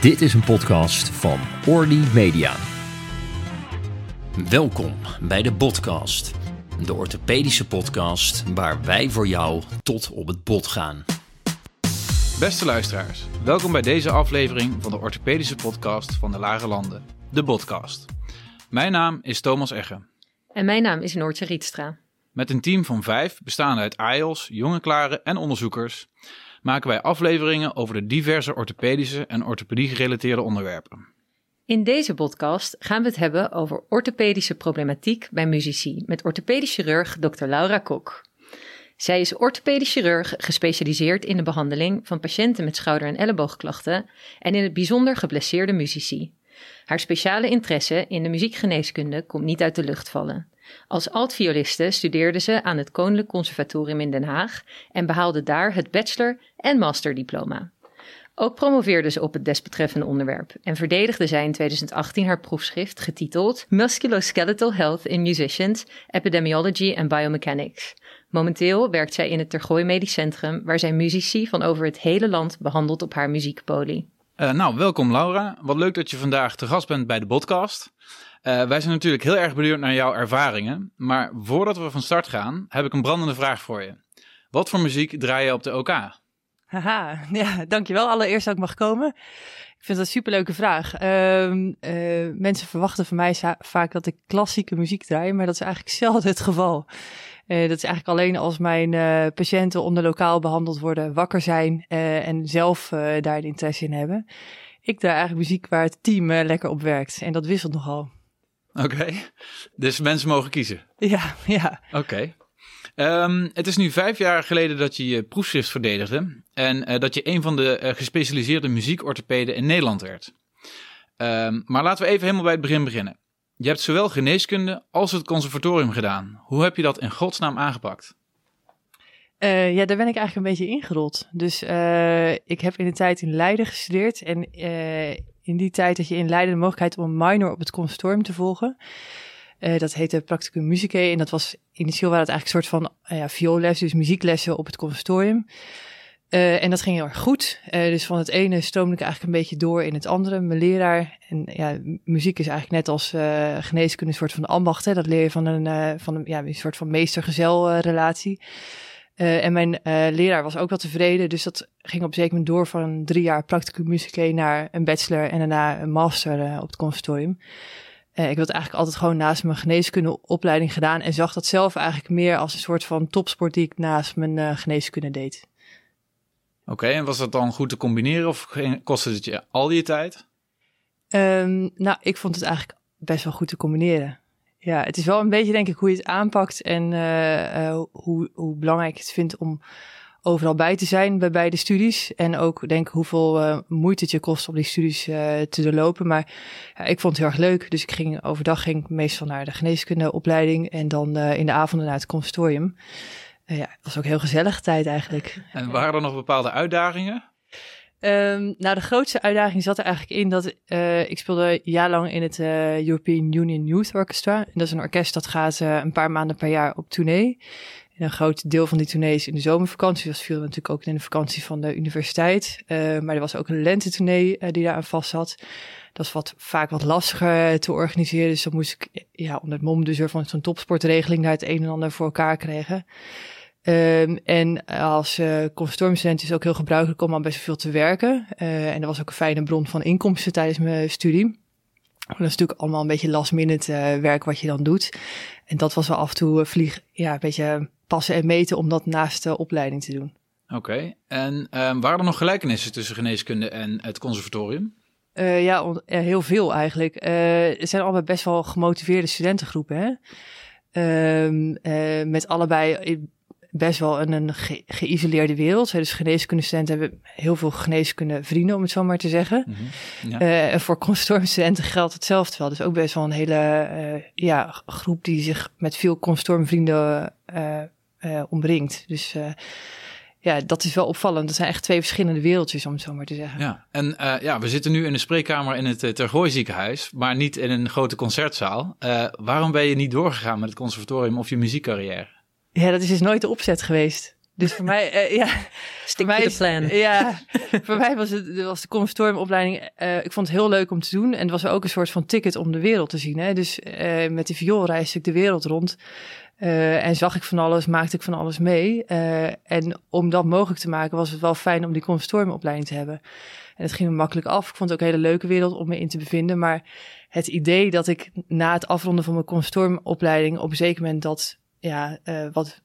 Dit is een podcast van Orly Media. Welkom bij de Podcast, de orthopedische podcast waar wij voor jou tot op het bot gaan. Beste luisteraars, welkom bij deze aflevering van de orthopedische podcast van de Lage Landen, de Podcast. Mijn naam is Thomas Egge. En mijn naam is Noortje Rietstra. Met een team van vijf, bestaande uit AIOS, jonge klaren en onderzoekers, maken wij afleveringen over de diverse orthopedische en orthopedie-gerelateerde onderwerpen. In deze podcast gaan we het hebben over orthopedische problematiek bij muzici met orthopedisch chirurg Dr. Laura Kok. Zij is orthopedisch chirurg gespecialiseerd in de behandeling van patiënten met schouder- en elleboogklachten en in het bijzonder geblesseerde muzici. Haar speciale interesse in de muziekgeneeskunde komt niet uit de lucht vallen. Als altvioliste studeerde ze aan het Koninklijk Conservatorium in Den Haag en behaalde daar het bachelor- en masterdiploma. Ook promoveerde ze op het desbetreffende onderwerp en verdedigde zij in 2018 haar proefschrift getiteld Musculoskeletal Health in Musicians, Epidemiology and Biomechanics. Momenteel werkt zij in het Tergooi Medisch Centrum, waar zij muzici van over het hele land behandelt op haar muziekpolie. Uh, nou, welkom Laura. Wat leuk dat je vandaag te gast bent bij de podcast. Uh, wij zijn natuurlijk heel erg benieuwd naar jouw ervaringen. Maar voordat we van start gaan, heb ik een brandende vraag voor je. Wat voor muziek draai je op de OK? Haha, ja, dankjewel allereerst dat ik mag komen. Ik vind dat een superleuke vraag. Uh, uh, mensen verwachten van mij vaak dat ik klassieke muziek draai, maar dat is eigenlijk zelden het geval. Uh, dat is eigenlijk alleen als mijn patiënten onder lokaal behandeld worden, wakker zijn en zelf daar de interesse in hebben. Ik draai eigenlijk muziek waar het team lekker op werkt en dat wisselt nogal. Oké, dus mensen mogen kiezen? Ja, ja. Oké. Um, het is nu vijf jaar geleden dat je je proefschrift verdedigde en uh, dat je een van de uh, gespecialiseerde muziekorthopeden in Nederland werd. Um, maar laten we even helemaal bij het begin beginnen. Je hebt zowel geneeskunde als het conservatorium gedaan. Hoe heb je dat in godsnaam aangepakt? Uh, ja, daar ben ik eigenlijk een beetje ingerold. Dus ik heb in de tijd in Leiden gestudeerd en in die tijd had je in Leiden de mogelijkheid om een minor op het conservatorium te volgen. Uh, dat heette Practicum Musicae en dat was initieel waren het eigenlijk een soort van uh, ja, vioolles, dus muzieklessen op het conservatorium. Uh, en dat ging heel erg goed. dus van het ene stroomde ik eigenlijk een beetje door in het andere. Mijn leraar, en ja, muziek is eigenlijk net als geneeskunde een soort van ambacht. Hè? Dat leer je van een, van een, ja, een soort van meester-gezel relatie. Uh, en mijn leraar was ook wel tevreden, dus dat ging op zeker moment door van drie jaar practicum musicae naar een bachelor en daarna een master op het conservatorium. Ik had eigenlijk altijd gewoon naast mijn geneeskundeopleiding gedaan en zag dat zelf eigenlijk meer als een soort van topsport die ik naast mijn geneeskunde deed. Oké, okay, en was dat dan goed te combineren of kostte het je al die tijd? Um, nou, ik vond het eigenlijk best wel goed te combineren. Ja, het is wel een beetje denk ik hoe je het aanpakt en uh, uh, hoe, hoe belangrijk ik het vind om overal bij te zijn bij beide studies. En ook denk hoeveel uh, moeite het je kost om die studies te doorlopen. Maar ja, ik vond het heel erg leuk. Dus ik ging overdag ging ik meestal naar de geneeskundeopleiding en dan in de avonden naar het conservatorium. ja, het was ook heel gezellig tijd eigenlijk. En waren er nog bepaalde uitdagingen? Um, nou, de grootste uitdaging zat er eigenlijk in dat uh, ik speelde jaarlang in het uh, European Union Youth Orchestra. En dat is een orkest dat gaat uh, een paar maanden per jaar op tournee. En een groot deel van die tournees in de zomervakantie. Dat viel natuurlijk ook in de vakantie van de universiteit. maar er was ook een lentetournee die daar aan vast zat. Dat is wat, vaak wat lastiger te organiseren. Dus dan moest ik ja, onder het mom dus van zo'n topsportregeling daar het een en ander voor elkaar krijgen. Um, en als uh, is het ook heel gebruikelijk om al best veel te werken. Uh, en dat was ook een fijne bron van inkomsten tijdens mijn studie. Maar dat is natuurlijk allemaal een beetje last minute uh, werk wat je dan doet. En dat was wel af en toe vlieg, ja, een beetje passen en meten om dat naast de opleiding te doen. Oké, okay. en um, waren er nog gelijkenissen tussen geneeskunde en het conservatorium? Uh, ja, heel veel eigenlijk. Uh, er zijn allemaal best wel gemotiveerde studentengroepen. Hè? Uh, met allebei best wel een, een ge geïsoleerde wereld. Dus geneeskundestudenten hebben heel veel geneeskunde vrienden, om het zo maar te zeggen. Mm -hmm. ja. en voor consortiumstudenten geldt hetzelfde wel. Dus ook best wel een hele ja, groep die zich met veel consortiumvrienden uh, omringt. Dus ja, dat is wel opvallend. Dat zijn echt twee verschillende wereldjes, om het zo maar te zeggen. Ja, en ja, we zitten nu in de spreekkamer in het Tergooi ziekenhuis, maar niet in een grote concertzaal. waarom ben je niet doorgegaan met het conservatorium of je muziekcarrière? Ja, dat is dus nooit de opzet geweest. Dus voor mij, uh, ja. Stick the plan. Ja, voor mij was, het, was de conservatoriumopleiding, uh, ik vond het heel leuk om te doen. En het was ook een soort van ticket om de wereld te zien. Hè? Dus uh, met die viool reisde ik de wereld rond. en zag ik van alles, maakte ik van alles mee. en om dat mogelijk te maken was het wel fijn om die conservatoriumopleiding te hebben. En het ging me makkelijk af. Ik vond het ook een hele leuke wereld om me in te bevinden. Maar het idee dat ik na het afronden van mijn conservatoriumopleiding op een zeker moment dat, ja, wat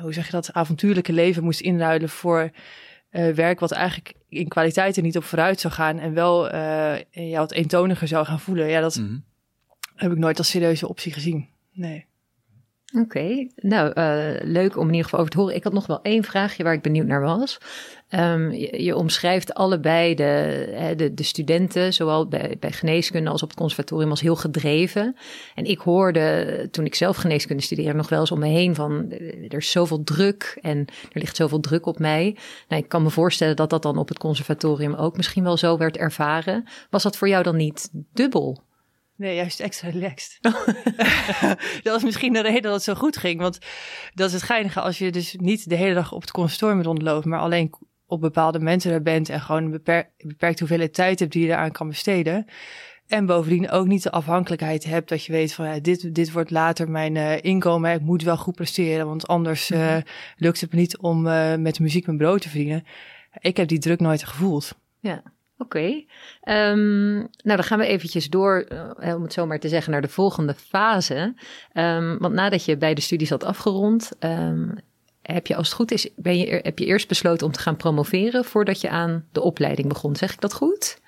hoe zeg je dat, avontuurlijke leven moest inruilen voor uh, werk wat eigenlijk in kwaliteit er niet op vooruit zou gaan en wel uh, ja, wat eentoniger zou gaan voelen. Ja, dat mm -hmm. heb ik nooit als serieuze optie gezien. Nee. Oké, nou uh, leuk om in ieder geval over te horen. Ik had nog wel één vraagje waar ik benieuwd naar was. Um, je, omschrijft allebei de, de, de, studenten, zowel bij, bij geneeskunde als op het conservatorium, als heel gedreven. En ik hoorde toen ik zelf geneeskunde studeerde nog wel eens om me heen van er is zoveel druk en er ligt zoveel druk op mij. Nou, ik kan me voorstellen dat dat dan op het conservatorium ook misschien wel zo werd ervaren. Was dat voor jou dan niet dubbel? Nee, juist extra relaxed. dat was misschien de reden dat het zo goed ging. Want dat is het geinige als je dus niet de hele dag op het conservatorium rondloopt, maar alleen op bepaalde mensen er bent en gewoon een beperkte hoeveelheid tijd hebt die je eraan kan besteden. En bovendien ook niet de afhankelijkheid hebt dat je weet van ja, dit, dit wordt later mijn uh, inkomen. Ik moet wel goed presteren, want anders uh, lukt het me niet om uh, met muziek mijn brood te verdienen. Ik heb die druk nooit gevoeld. Ja. Oké, um, nou dan gaan we eventjes door, uh, om het zo maar te zeggen, naar de volgende fase. Um, want nadat je bij de studies had afgerond, um, heb je als het goed is, ben je, heb je eerst besloten om te gaan promoveren voordat je aan de opleiding begon. Zeg ik dat goed?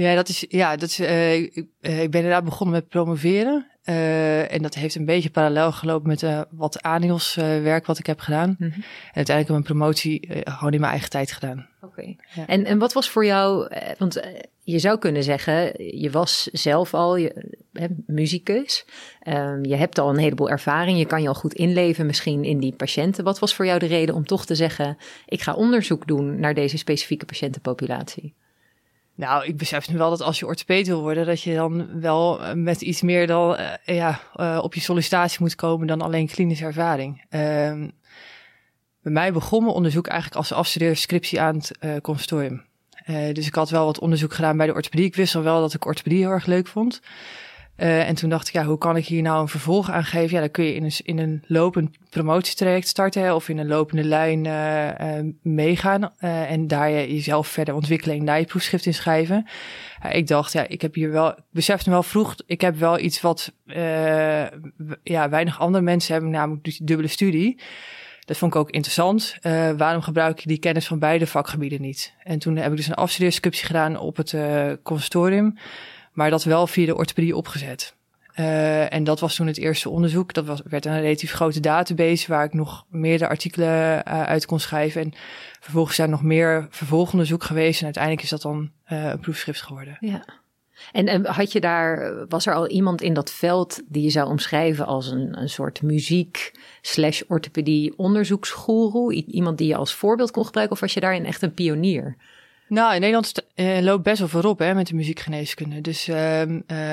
Ja, dat is, ja, dat is, uh, ik, uh, ik, ben inderdaad begonnen met promoveren. Uh, en dat heeft een beetje parallel gelopen met wat ANIOS-werk wat ik heb gedaan. Mm -hmm. En uiteindelijk heb ik mijn promotie gewoon in mijn eigen tijd gedaan. Oké. Okay. Ja. En, en wat was voor jou, want je zou kunnen zeggen, je was zelf al je, hè, muzikus. Um, je hebt al een heleboel ervaring. Je kan je al goed inleven misschien in die patiënten. Wat was voor jou de reden om toch te zeggen, ik ga onderzoek doen naar deze specifieke patiëntenpopulatie? Nou, ik besef nu wel dat als je orthopeed wil worden, dat je dan wel met iets meer dan uh, ja, uh, op je sollicitatie moet komen dan alleen klinische ervaring. Uh, bij mij begon mijn onderzoek eigenlijk als afstudeerscriptie aan het uh, consortium. dus ik had wel wat onderzoek gedaan bij de orthopedie. Ik wist al wel dat ik orthopedie heel erg leuk vond. Uh, en toen dacht ik, ja, hoe kan ik hier nou een vervolg aan geven? Ja, dan kun je in een, in een lopend promotietraject starten of in een lopende lijn uh, uh, meegaan en daar je jezelf verder ontwikkelen en daar je proefschrift in schrijven. ik dacht, ja, ik heb hier wel, ik besefte wel vroeg, ik heb wel iets wat ja, weinig andere mensen hebben, namelijk die dubbele studie. Dat vond ik ook interessant. Waarom gebruik je die kennis van beide vakgebieden niet? En toen heb ik dus een afstudeerscriptie gedaan op het uh, consortium maar dat wel via de orthopedie opgezet. Uh, en dat was toen het eerste onderzoek. Dat was, werd een relatief grote database waar ik nog meerdere artikelen uh, uit kon schrijven. En vervolgens zijn nog meer vervolgonderzoek geweest. En uiteindelijk is dat dan uh, een proefschrift geworden. Ja. En, en had je daar, was er al iemand in dat veld die je zou omschrijven als een, een soort muziek slash orthopedie onderzoeksgoeroe? Iemand die je als voorbeeld kon gebruiken of was je daarin echt een pionier? Nou, in Nederland uh, loopt best wel voorop hè, met de muziekgeneeskunde. Dus uh,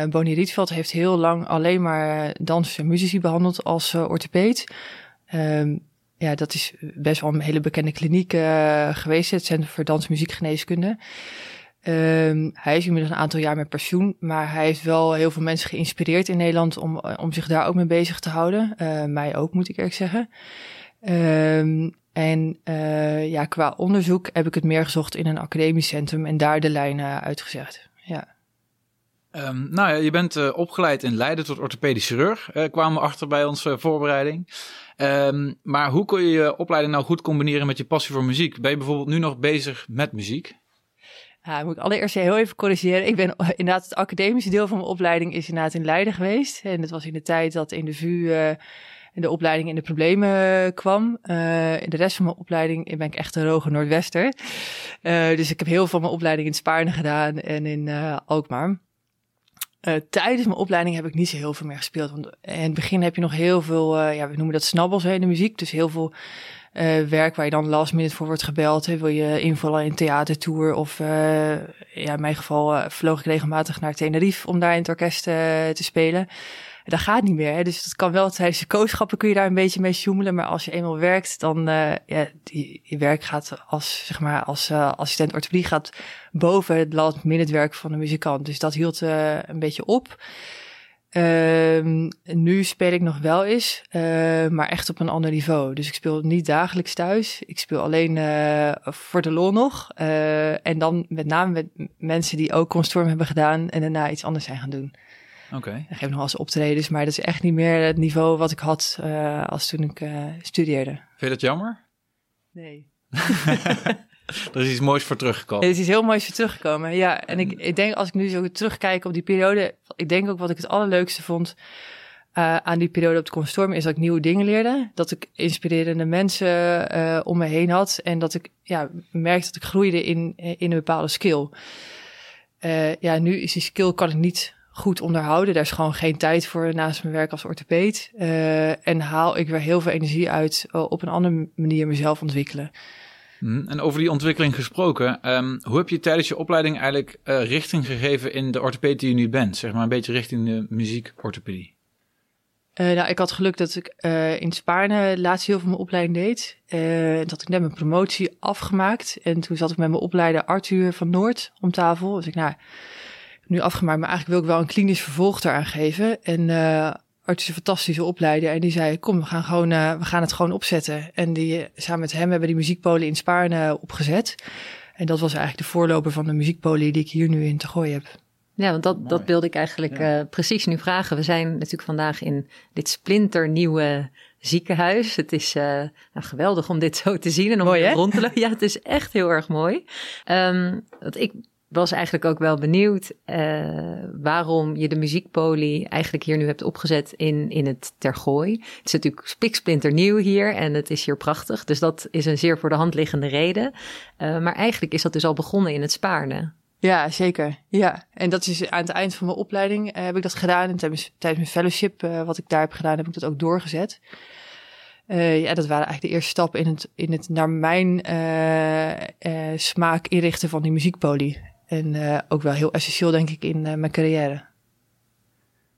Bonnie Rietveld heeft heel lang alleen maar dansers en muzici behandeld als orthopeed. Um, ja, dat is best wel een hele bekende kliniek geweest, het Centrum voor Dans en. Um, hij is inmiddels een aantal jaar met pensioen, maar hij heeft wel heel veel mensen geïnspireerd in Nederland om, om zich daar ook mee bezig te houden. mij ook, moet ik eerlijk zeggen. Um, en uh, ja, qua onderzoek heb ik het meer gezocht in een academisch centrum en daar de lijnen uitgezegd. Ja. Um, nou ja, je bent uh, opgeleid in Leiden tot orthopedisch chirurg, uh, kwamen we achter bij onze voorbereiding. Um, maar hoe kun je je opleiding nou goed combineren met je passie voor muziek? Ben je bijvoorbeeld nu nog bezig met muziek? Ja, moet ik allereerst heel even corrigeren. Ik ben inderdaad, het academische deel van mijn opleiding is inderdaad in Leiden geweest. En dat was in de tijd dat in de VU in de opleiding in de problemen uh, kwam. Uh, in de rest van mijn opleiding ben ik echt een roge Noordwester. Uh, dus ik heb heel veel mijn opleiding in Spaarne gedaan en in Alkmaar. tijdens mijn opleiding heb ik niet zo heel veel meer gespeeld. Want in het begin heb je nog heel veel, ja, we noemen dat snabbels in de muziek. Dus heel veel werk waar je dan last minute voor wordt gebeld. Wil je invallen in theatertour of ja, in mijn geval vloog ik regelmatig naar Tenerife om daar in het orkest te spelen. Dat gaat niet meer. Hè? Dus dat kan wel tijdens je kooschappen kun je daar een beetje mee sjoemelen. Maar als je eenmaal werkt, dan ja, die, je werk gaat als, zeg maar, als assistent orthopedie gaat boven het last minute werk van de muzikant. Dus dat hield een beetje op. Uh, nu speel ik nog wel eens, maar echt op een ander niveau. Dus ik speel niet dagelijks thuis. Ik speel alleen voor de lol nog. En dan met name met mensen die ook Constorm hebben gedaan en daarna iets anders zijn gaan doen. Oké. Okay. Ik geef nog wel eens optredens, maar dat is echt niet meer het niveau wat ik had als toen ik studeerde. Vind je dat jammer? Nee. er is iets moois voor teruggekomen. Er is iets heel moois voor teruggekomen, ja. En ik, ik denk, als ik nu zo terugkijk op die periode... ik denk ook wat ik het allerleukste vond uh, aan die periode op het consortium... is dat ik nieuwe dingen leerde. Dat ik inspirerende mensen uh, om me heen had. En dat ik ja, merkte dat ik groeide in, in een bepaalde skill. Uh, ja, nu is die skill kan ik niet goed onderhouden. Daar is gewoon geen tijd voor naast mijn werk als orthopeed. en haal ik weer heel veel energie uit op een andere manier mezelf ontwikkelen. Mhm. En over die ontwikkeling gesproken, um, hoe heb je tijdens je opleiding eigenlijk uh, richting gegeven in de orthopedie die je nu bent? Zeg maar een beetje richting de muziekorthopedie. Nou, ik had geluk dat ik in Spaarne laatst heel veel mijn opleiding deed. Dat ik net mijn promotie afgemaakt. En toen zat ik met mijn opleider Arthur van Noord om tafel. Dus ik, nou, nu afgemaakt, maar eigenlijk wil ik wel een klinisch vervolg eraan geven. En Art is een fantastische opleider. En die zei, kom, we gaan, gewoon, uh, we gaan het gewoon opzetten. En die, samen met hem hebben die muziekpolen in Spaarne opgezet. En dat was eigenlijk de voorloper van de muziekpolie die ik hier nu in te gooien heb. Ja, want dat, dat wilde ik eigenlijk ja. uh, precies nu vragen. We zijn natuurlijk vandaag in dit splinternieuwe ziekenhuis. Het is uh, nou, geweldig om dit zo te zien en om mooi, rond te lopen. Ja, het is echt heel erg mooi. Um, want ik was eigenlijk ook wel benieuwd uh, waarom je de muziekpolie eigenlijk hier nu hebt opgezet in, in het Tergooi. Het is natuurlijk spiksplinter nieuw hier en het is hier prachtig. Dus dat is een zeer voor de hand liggende reden. Uh, maar eigenlijk is dat dus al begonnen in het Spaarne. Ja, zeker. Ja, en dat is aan het eind van mijn opleiding uh, heb ik dat gedaan. En tijdens, tijdens mijn fellowship, wat ik daar heb gedaan, heb ik dat ook doorgezet. Ja, dat waren eigenlijk de eerste stappen in het, in het naar mijn smaak inrichten van die muziekpolie. En uh, ook wel heel essentieel, denk ik, in uh, mijn carrière.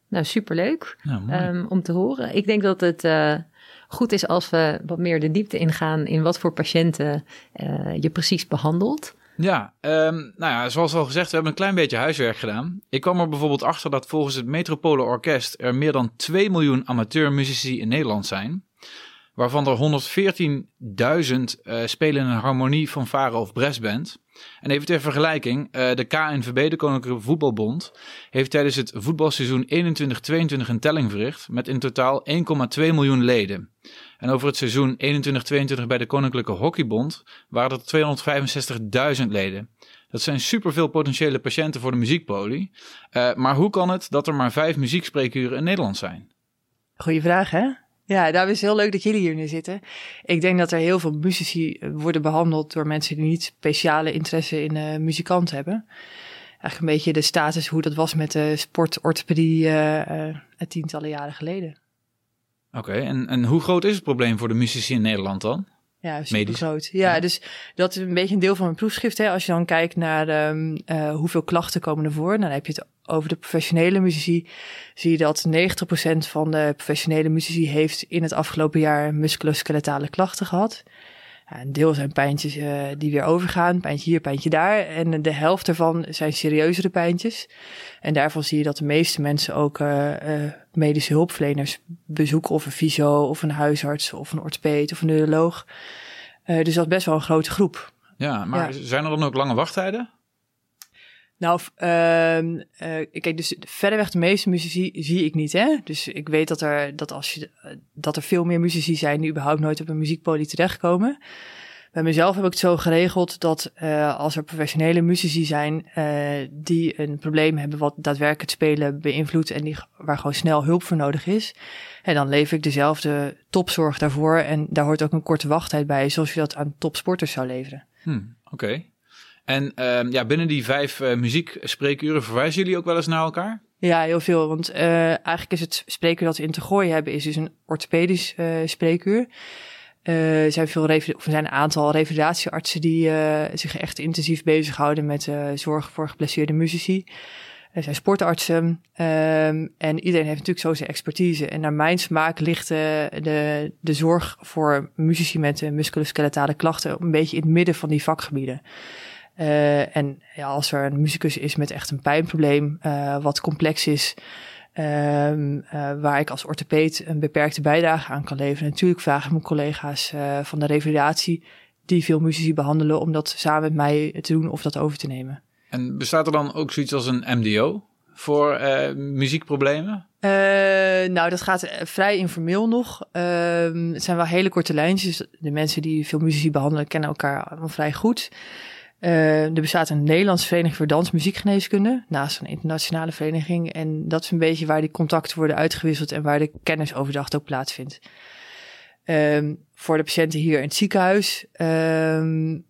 Nou, superleuk ja, um, om te horen. Ik denk dat het uh, goed is als we wat meer de diepte ingaan in wat voor patiënten je precies behandelt. Ja, um, nou ja, zoals al gezegd, we hebben een klein beetje huiswerk gedaan. Ik kwam er bijvoorbeeld achter dat volgens het Metropole Orkest er meer dan 2 miljoen amateurmuzici in Nederland zijn. Waarvan er 114.000 spelen in een harmonie, fanfare of brassband. En even ter vergelijking, uh, de KNVB, de Koninklijke Voetbalbond, heeft tijdens het voetbalseizoen 21-22 een telling verricht met in totaal 1,2 miljoen leden. En over het seizoen 21-22 bij de Koninklijke Hockeybond waren er 265.000 leden. Dat zijn superveel potentiële patiënten voor de muziekpolie. Uh, maar hoe kan het dat er maar vijf muziekspreekuren in Nederland zijn? Goeie vraag, hè? Ja, daar is heel leuk dat jullie hier nu zitten. Ik denk dat er heel veel muzici worden behandeld door mensen die niet speciale interesse in uh, muzikant hebben. Eigenlijk een beetje de status hoe dat was met de sportorthopedie uh, uh, tientallen jaren geleden. Oké, okay, en, en hoe groot is het probleem voor de muzici in Nederland dan? Ja, super groot. Ja, ja, dus dat is een beetje een deel van mijn proefschrift. Hè. Als je dan kijkt naar um, uh, hoeveel klachten komen er voor, dan heb je het over de professionele muzici. Zie je dat 90% van de professionele muzici heeft in het afgelopen jaar musculoskeletale klachten gehad. Een deel zijn pijntjes uh, die weer overgaan, pijntje hier, pijntje daar. En de helft ervan zijn serieuzere pijntjes. En daarvan zie je dat de meeste mensen ook uh, uh, medische hulpverleners bezoeken. Of een fysio, of een huisarts, of een orthopeed, of een neuroloog. dus dat is best wel een grote groep. Ja, maar ja. zijn er dan ook lange wachttijden? Nou, uh, uh, kijk, dus verreweg de meeste muzici zie ik niet, hè. Dus ik weet dat er, dat als je, dat er veel meer muzici zijn die überhaupt nooit op een muziekpolie terechtkomen. Bij mezelf heb ik het zo geregeld dat uh, als er professionele muzici zijn die een probleem hebben wat daadwerkelijk het spelen beïnvloedt en die, waar gewoon snel hulp voor nodig is, en dan lever ik dezelfde topzorg daarvoor en daar hoort ook een korte wachttijd bij, zoals je dat aan topsporters zou leveren. Hmm, Oké. En uh, ja, binnen die vijf uh, muziekspreekuren verwijzen jullie ook wel eens naar elkaar? Ja, heel veel. Want uh, eigenlijk is het spreekuur dat we in te gooien hebben, is dus een orthopedisch spreekuur. Uh, er zijn, veel of er zijn een aantal revalidatieartsen die zich echt intensief bezighouden met zorg voor geblesseerde muzici. Er zijn sportartsen um, en iedereen heeft natuurlijk zo zijn expertise. En naar mijn smaak ligt de, de zorg voor muzici met musculoskeletale klachten een beetje in het midden van die vakgebieden. En ja, als er een muzikus is met echt een pijnprobleem, wat complex is, Um, uh, waar ik als orthopeet een beperkte bijdrage aan kan leveren. Natuurlijk vraag ik mijn collega's van de revalidatie die veel muzici behandelen om dat samen met mij te doen of dat over te nemen. En bestaat er dan ook zoiets als een MDO voor muziekproblemen? nou, dat gaat vrij informeel nog. Ehm, het zijn wel hele korte lijntjes. De mensen die veel muzici behandelen kennen elkaar allemaal vrij goed. Uh, er bestaat een Nederlandse vereniging voor dansmuziekgeneeskunde, naast een internationale vereniging. En dat is een beetje waar die contacten worden uitgewisseld en waar de kennisoverdracht ook plaatsvindt. Um, voor de patiënten hier in het ziekenhuis um,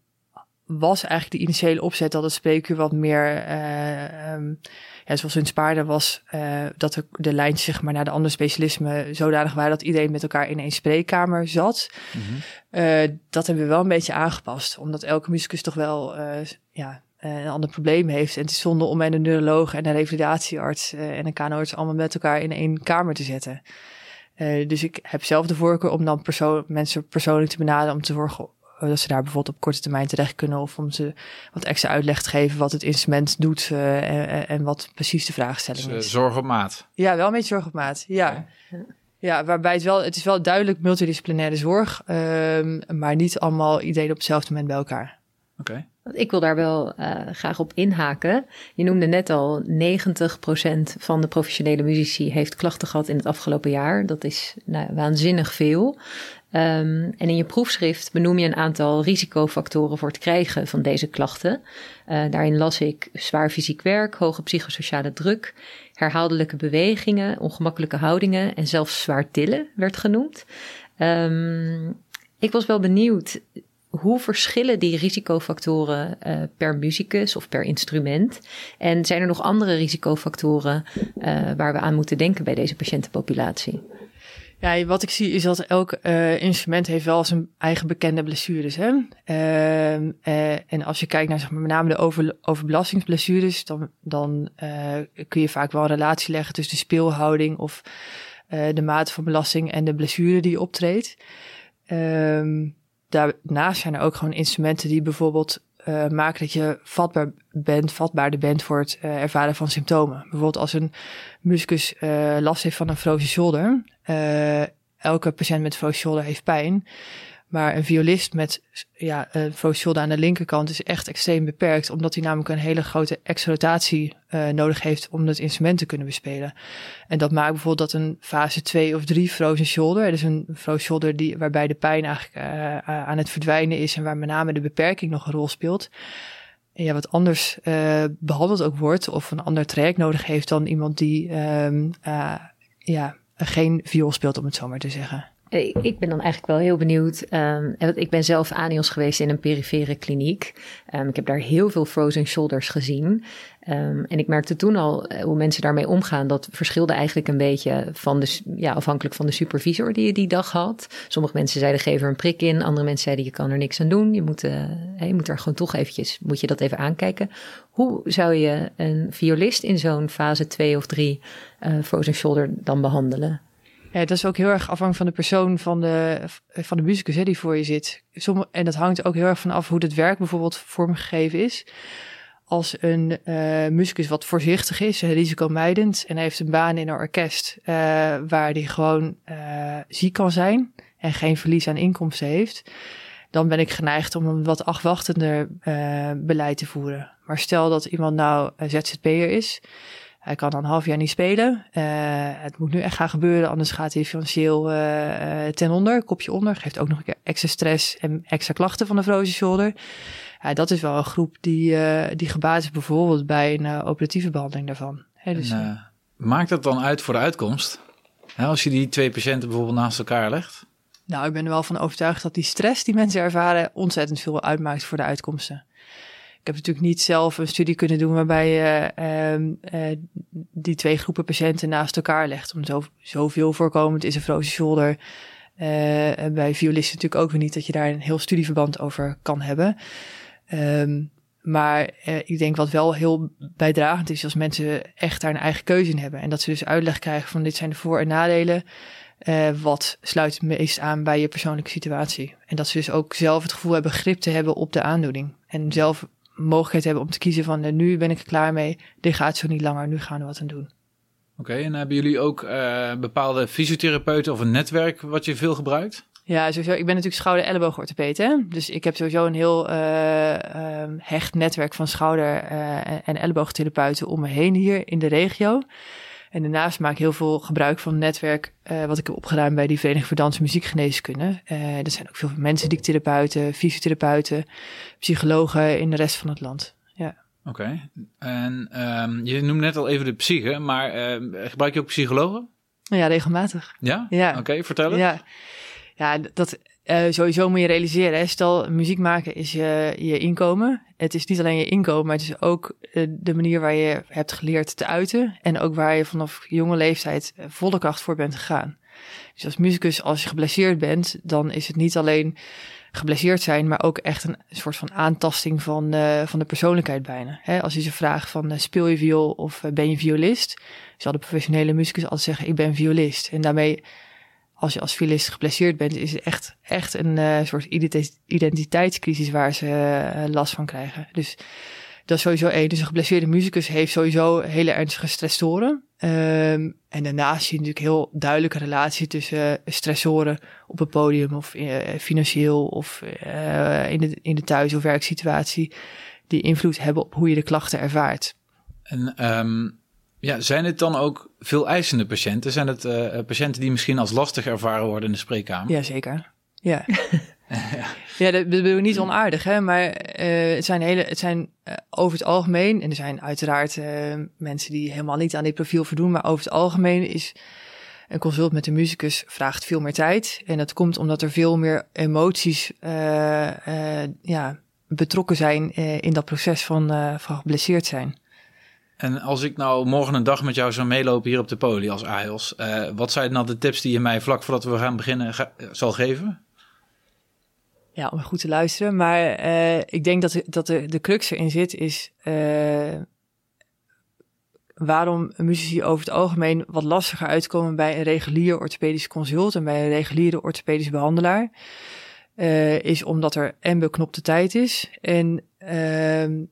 was eigenlijk de initiële opzet dat het spreekuur wat meer uh, um, ja, zoals in Spaarden was, uh, dat de, de lijntjes zeg maar, naar de andere specialismen zodanig waren dat iedereen met elkaar in één spreekkamer zat. Mm -hmm. uh, dat hebben we wel een beetje aangepast, omdat elke muzikus toch wel uh, ja, een ander probleem heeft. En het is zonde om een neuroloog en een revalidatiearts en een kanoarts allemaal met elkaar in één kamer te zetten. dus ik heb zelf de voorkeur om dan persoon, mensen persoonlijk te benaderen om te zorgen eh, dat ze daar bijvoorbeeld op korte termijn terecht kunnen. Of om ze wat extra uitleg te geven wat het instrument doet uh, en, en, wat precies de vraagstelling dus, is. Zorg op maat. Ja, wel een beetje zorg op maat. Ja. Ja, waarbij het wel, het is wel duidelijk multidisciplinaire zorg, um, maar niet allemaal iedereen op hetzelfde moment bij elkaar. Oké. Okay. Ik wil daar wel uh, graag op inhaken. Je noemde net al, 90% van de professionele muzici heeft klachten gehad in het afgelopen jaar. Dat is nou, waanzinnig veel. Um, en in je proefschrift benoem je een aantal risicofactoren voor het krijgen van deze klachten. Uh, daarin las ik zwaar fysiek werk, hoge psychosociale druk, herhaaldelijke bewegingen, ongemakkelijke houdingen en zelfs zwaar tillen werd genoemd. Um, ik was wel benieuwd, hoe verschillen die risicofactoren uh, per muzikus of per instrument? En zijn er nog andere risicofactoren uh, waar we aan moeten denken bij deze patiëntenpopulatie? Ja, wat ik zie is dat elk uh, instrument heeft wel zijn eigen bekende blessures. Hè? Uh, uh, en als je kijkt naar zeg maar, met name de over, overbelastingsblessures, dan, dan kun je vaak wel een relatie leggen tussen de speelhouding of de mate van belasting en de blessure die optreedt. Ehm, daarnaast zijn er ook gewoon instrumenten die bijvoorbeeld maken dat je vatbaar bent, vatbaarder bent voor het ervaren van symptomen. Bijvoorbeeld als een uh, last heeft van een frozen shoulder. Elke patiënt met frozen shoulder heeft pijn. Maar een violist met ja, een shoulder aan de linkerkant is echt extreem beperkt, omdat hij namelijk een hele grote extra-rotatie uh, nodig heeft om het instrument te kunnen bespelen. En dat maakt bijvoorbeeld dat een fase 2 of 3 frozen shoulder, dus een frozen shoulder die, waarbij de pijn eigenlijk uh, aan het verdwijnen is en waar met name de beperking nog een rol speelt, ja, wat anders uh, behandeld ook wordt of een ander traject nodig heeft dan iemand die um, ja, geen viool speelt, om het zo maar te zeggen. Ik ben dan eigenlijk wel heel benieuwd. Um, ik ben zelf ANIOS geweest in een perifere kliniek. Um, ik heb daar heel veel frozen shoulders gezien. Um, en ik merkte toen al eh, hoe mensen daarmee omgaan. Dat verschilde eigenlijk een beetje van de, ja, afhankelijk van de supervisor die je die dag had. Sommige mensen zeiden geef er een prik in. Andere mensen zeiden je kan er niks aan doen. Je moet, uh, je moet er gewoon toch eventjes, moet je dat even aankijken. Hoe zou je een violist in zo'n fase 2 of 3 uh, frozen shoulder dan behandelen? Ja, dat is ook heel erg afhankelijk van de persoon van de, van de muzikus die voor je zit. En dat hangt ook heel erg van af hoe het werk bijvoorbeeld vormgegeven is. Als een uh, muzikus wat voorzichtig is, risicomijdend en heeft een baan in een orkest uh, waar die gewoon uh, ziek kan zijn en geen verlies aan inkomsten heeft, dan ben ik geneigd om een wat afwachtender beleid te voeren. Maar stel dat iemand nou ZZP'er is, hij kan dan een half jaar niet spelen. Uh, het moet nu echt gaan gebeuren, anders gaat hij financieel uh, ten onder, kopje onder. Geeft ook nog een keer extra stress en extra klachten van de frozen shoulder. Ja, dat is wel een groep die, uh, die gebaat is bijvoorbeeld bij een operatieve behandeling daarvan. dus, en, maakt dat dan uit voor de uitkomst? als je die twee patiënten bijvoorbeeld naast elkaar legt? Nou, ik ben er wel van overtuigd dat die stress die mensen ervaren ontzettend veel uitmaakt voor de uitkomsten. Ik heb natuurlijk niet zelf een studie kunnen doen waarbij je uh, uh, die twee groepen patiënten naast elkaar legt. Om zo, zoveel voorkomend is een frozen shoulder bij violisten natuurlijk ook weer niet dat je daar een heel studieverband over kan hebben. Ehm, maar ik denk wat wel heel bijdragend is als mensen echt daar een eigen keuze in hebben. En dat ze dus uitleg krijgen van dit zijn de voor- en nadelen. Wat sluit het meest aan bij je persoonlijke situatie? En dat ze dus ook zelf het gevoel hebben grip te hebben op de aandoening. En zelf mogelijkheid hebben om te kiezen van uh, nu ben ik er klaar mee, dit gaat zo niet langer, nu gaan we wat aan doen. Oké, en hebben jullie ook uh, bepaalde fysiotherapeuten of een netwerk wat je veel gebruikt? Ja, sowieso. Ik ben natuurlijk schouder-elleboogorthopeet, hè. Dus ik heb sowieso een heel um, hecht netwerk van schouder- en elleboogtherapeuten om me heen hier in de regio. En daarnaast maak ik heel veel gebruik van het netwerk uh, wat ik heb opgedaan bij die Vereniging voor Dans en Muziekgeneeskunde. Uh, er zijn ook veel mensen, therapeuten, fysiotherapeuten, psychologen in de rest van het land. Ja. Oké. Okay. En um, je noemde net al even de psyche, maar uh, gebruik je ook psychologen? Ja, regelmatig. Ja? Ja. Oké, okay, vertel eens. Ja, ja dat, uh, sowieso moet je realiseren, hè, stel muziek maken is je, je inkomen. Het is niet alleen je inkomen, maar het is ook uh, de manier waar je hebt geleerd te uiten. En ook waar je vanaf jonge leeftijd eh, volle kracht voor bent gegaan. Dus als muzikus, als je geblesseerd bent, dan is het niet alleen geblesseerd zijn, maar ook echt een soort van aantasting van, van de persoonlijkheid bijna. Hè, als je ze vraagt van speel je viool of ben je violist, zal de professionele muzikus altijd zeggen ik ben violist. En daarmee als je als violist geblesseerd bent, is het echt, echt een uh, soort identiteitscrisis waar ze uh, last van krijgen. Dus dat is sowieso één. Dus een geblesseerde muzikus heeft sowieso hele ernstige stressoren. Um, en daarnaast zie je natuurlijk heel duidelijke relatie tussen uh, stressoren op het podium of financieel of in, de, in de thuis- of werksituatie. Die invloed hebben op hoe je de klachten ervaart. En um ja, zijn het dan ook veel eisende patiënten? Zijn het uh, patiënten die misschien als lastig ervaren worden in de spreekkamer? Jazeker. Ja. ja, dat bedoel ik niet onaardig, hè? maar uh, het zijn, hele, het zijn uh, over het algemeen, en er zijn uiteraard mensen die helemaal niet aan dit profiel voldoen, maar over het algemeen is een consult met de muzikus vraagt veel meer tijd. En dat komt omdat er veel meer emoties ja, betrokken zijn in dat proces van, van geblesseerd zijn. En als ik nou morgen een dag met jou zou meelopen hier op de poli als AIOS, uh, wat zijn nou de tips die je mij vlak voordat we gaan beginnen zal geven? Ja, om goed te luisteren. Maar uh, ik denk dat, dat de, de crux erin zit is uh, waarom muzici over het algemeen wat lastiger uitkomen bij een regulier orthopedisch consult en bij een reguliere orthopedisch behandelaar. is omdat er en beknopte tijd is en ehm,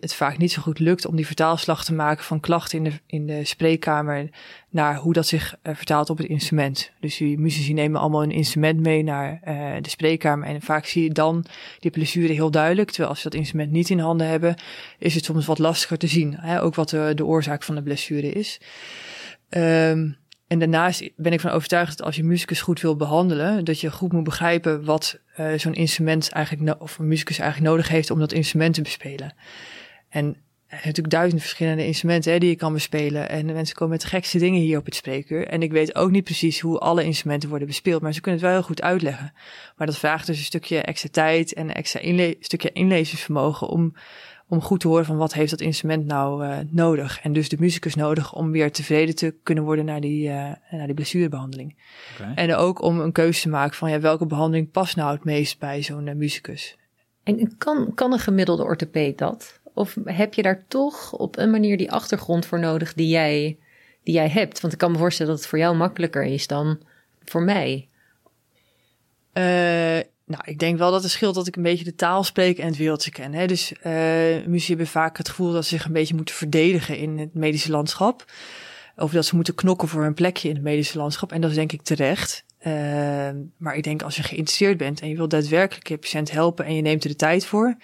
het vaak niet zo goed lukt om die vertaalslag te maken van klachten in de, in de spreekkamer naar hoe dat zich uh, vertaalt op het instrument. Dus die muzici nemen allemaal een instrument mee naar uh, de spreekkamer en vaak zie je dan die blessure heel duidelijk. Terwijl als ze dat instrument niet in handen hebben, is het soms wat lastiger te zien. Hè? Ook wat de, oorzaak van de blessure is. Um, en daarnaast ben ik van overtuigd dat als je muzikus goed wil behandelen, dat je goed moet begrijpen wat uh, zo'n instrument eigenlijk, of een muzikus eigenlijk nodig heeft om dat instrument te bespelen. En er zijn natuurlijk duizend verschillende instrumenten hè, die je kan bespelen. En de mensen komen met de gekste dingen hier op het spreekuur. En ik weet ook niet precies hoe alle instrumenten worden bespeeld, maar ze kunnen het wel heel goed uitleggen. Maar dat vraagt dus een stukje extra tijd en een extra inle stukje inlezingsvermogen om om goed te horen van wat heeft dat instrument nou uh, nodig. En dus de muzikus nodig om weer tevreden te kunnen worden naar die, uh, naar die blessurebehandeling. Okay. En ook om een keuze te maken van ja, welke behandeling past nou het meest bij zo'n uh, muzikus. En kan, kan een gemiddelde orthopeed dat? Of heb je daar toch op een manier die achtergrond voor nodig die jij, die jij hebt? Want ik kan me voorstellen dat het voor jou makkelijker is dan voor mij. Nou, ik denk wel dat het scheelt dat ik een beetje de taal spreek en het wereldje ken. Hè? Dus uh, hebben vaak het gevoel dat ze zich een beetje moeten verdedigen in het medische landschap. Of dat ze moeten knokken voor hun plekje in het medische landschap. En dat is denk ik terecht. Uh, maar ik denk als je geïnteresseerd bent en je wilt daadwerkelijk je patiënt helpen en je neemt er de tijd voor.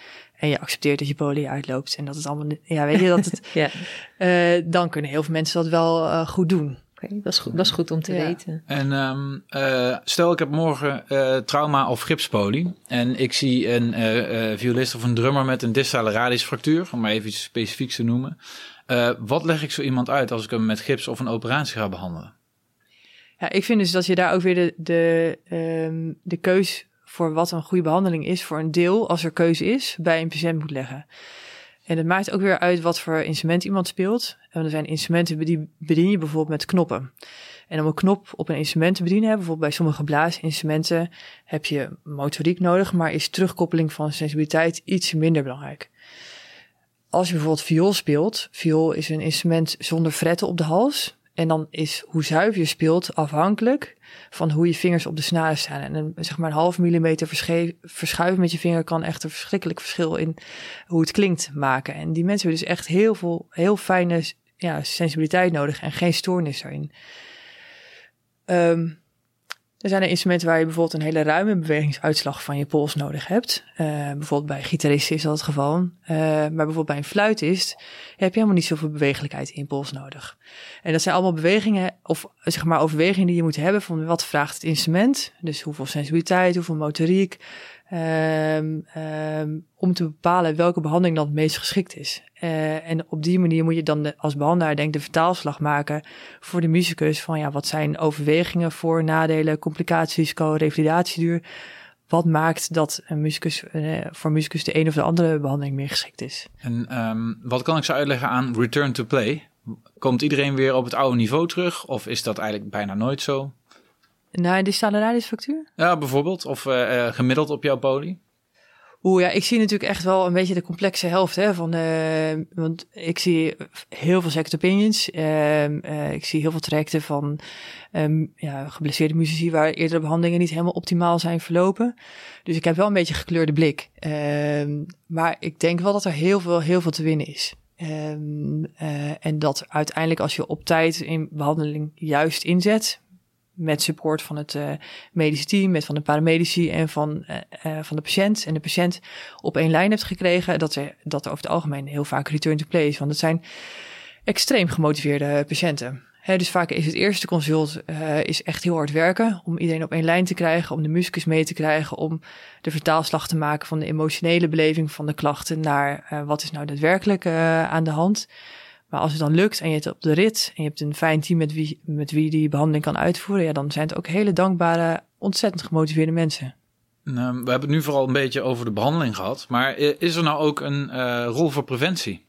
En je accepteert dat je poli uitloopt en dat het allemaal, ja, weet je dat het, ja. uh, dan kunnen heel veel mensen dat wel uh, goed doen okay, dat, is goed, dat is goed om te ja. weten. En um, uh, stel ik heb morgen uh, trauma of gipspolie en ik zie een uh, violist of een drummer met een distale radiusfractuur, om maar even iets specifieks te noemen. wat leg ik zo iemand uit als ik hem met gips of een operatie ga behandelen? Ja, ik vind dus dat je daar ook weer de, de, um, de keus voor wat een goede behandeling is voor een deel, als er keuze is, bij een patiënt moet leggen. En het maakt ook weer uit wat voor instrument iemand speelt. En er zijn instrumenten die bedien je bijvoorbeeld met knoppen. En om een knop op een instrument te bedienen, bijvoorbeeld bij sommige blaasinstrumenten, heb je motoriek nodig, maar is terugkoppeling van sensibiliteit iets minder belangrijk. Als je bijvoorbeeld viool speelt, viool is een instrument zonder fretten op de hals. En dan is hoe zuiver je speelt afhankelijk van hoe je vingers op de snaren staan. En een, zeg maar een half millimeter verschuiven met je vinger kan echt een verschrikkelijk verschil in hoe het klinkt maken. En die mensen hebben dus echt heel veel, heel fijne ja, sensibiliteit nodig en geen stoornis daarin. Um, er zijn er instrumenten waar je bijvoorbeeld een hele ruime bewegingsuitslag van je pols nodig hebt. Uh, bijvoorbeeld bij gitaristen is dat het geval. Uh, maar bijvoorbeeld bij een fluitist heb je helemaal niet zoveel bewegelijkheid in je pols nodig. En dat zijn allemaal bewegingen, of zeg maar overwegingen die je moet hebben van wat vraagt het instrument. Dus hoeveel sensibiliteit, hoeveel motoriek, Um, um, om te bepalen welke behandeling dan het meest geschikt is. Uh, en op die manier moet je dan de, als behandelaar denk de vertaalslag maken voor de muzikus van ja, wat zijn overwegingen voor nadelen, complicatierisico, revalidatieduur. Wat maakt dat een muzikus, uh, voor muzikus de een of de andere behandeling meer geschikt is. En um, wat kan ik zo uitleggen aan return to play? Komt iedereen weer op het oude niveau terug of is dat eigenlijk bijna nooit zo? Naar de standaardisfactuur? Ja, bijvoorbeeld. Of uh, gemiddeld op jouw poli? Oeh ja, ik zie natuurlijk echt wel een beetje de complexe helft. Hè, van, uh, want ik zie heel veel second opinions. Uh, uh, ik zie heel veel trajecten van um, ja, geblesseerde muzici waar eerdere behandelingen niet helemaal optimaal zijn verlopen. Dus ik heb wel een beetje gekleurde blik. Ehm, maar ik denk wel dat er heel veel, heel veel te winnen is. Um, en dat uiteindelijk als je op tijd in behandeling juist inzet, met support van het uh, medische team, met van de paramedici en van, uh, uh, van de patiënt. En de patiënt op één lijn hebt gekregen, dat, er, dat er over het algemeen heel vaak return to play is. Want het zijn extreem gemotiveerde patiënten. Dus vaak is het eerste consult is echt heel hard werken om iedereen op één lijn te krijgen, om de muzikus mee te krijgen, om de vertaalslag te maken van de emotionele beleving van de klachten naar wat is nou daadwerkelijk aan de hand. Maar als het dan lukt en je hebt op de rit en je hebt een fijn team met wie, met wie die behandeling kan uitvoeren, ja, dan zijn het ook hele dankbare, ontzettend gemotiveerde mensen. Nou, we hebben het nu vooral een beetje over de behandeling gehad, maar is er nou ook een uh, rol voor preventie?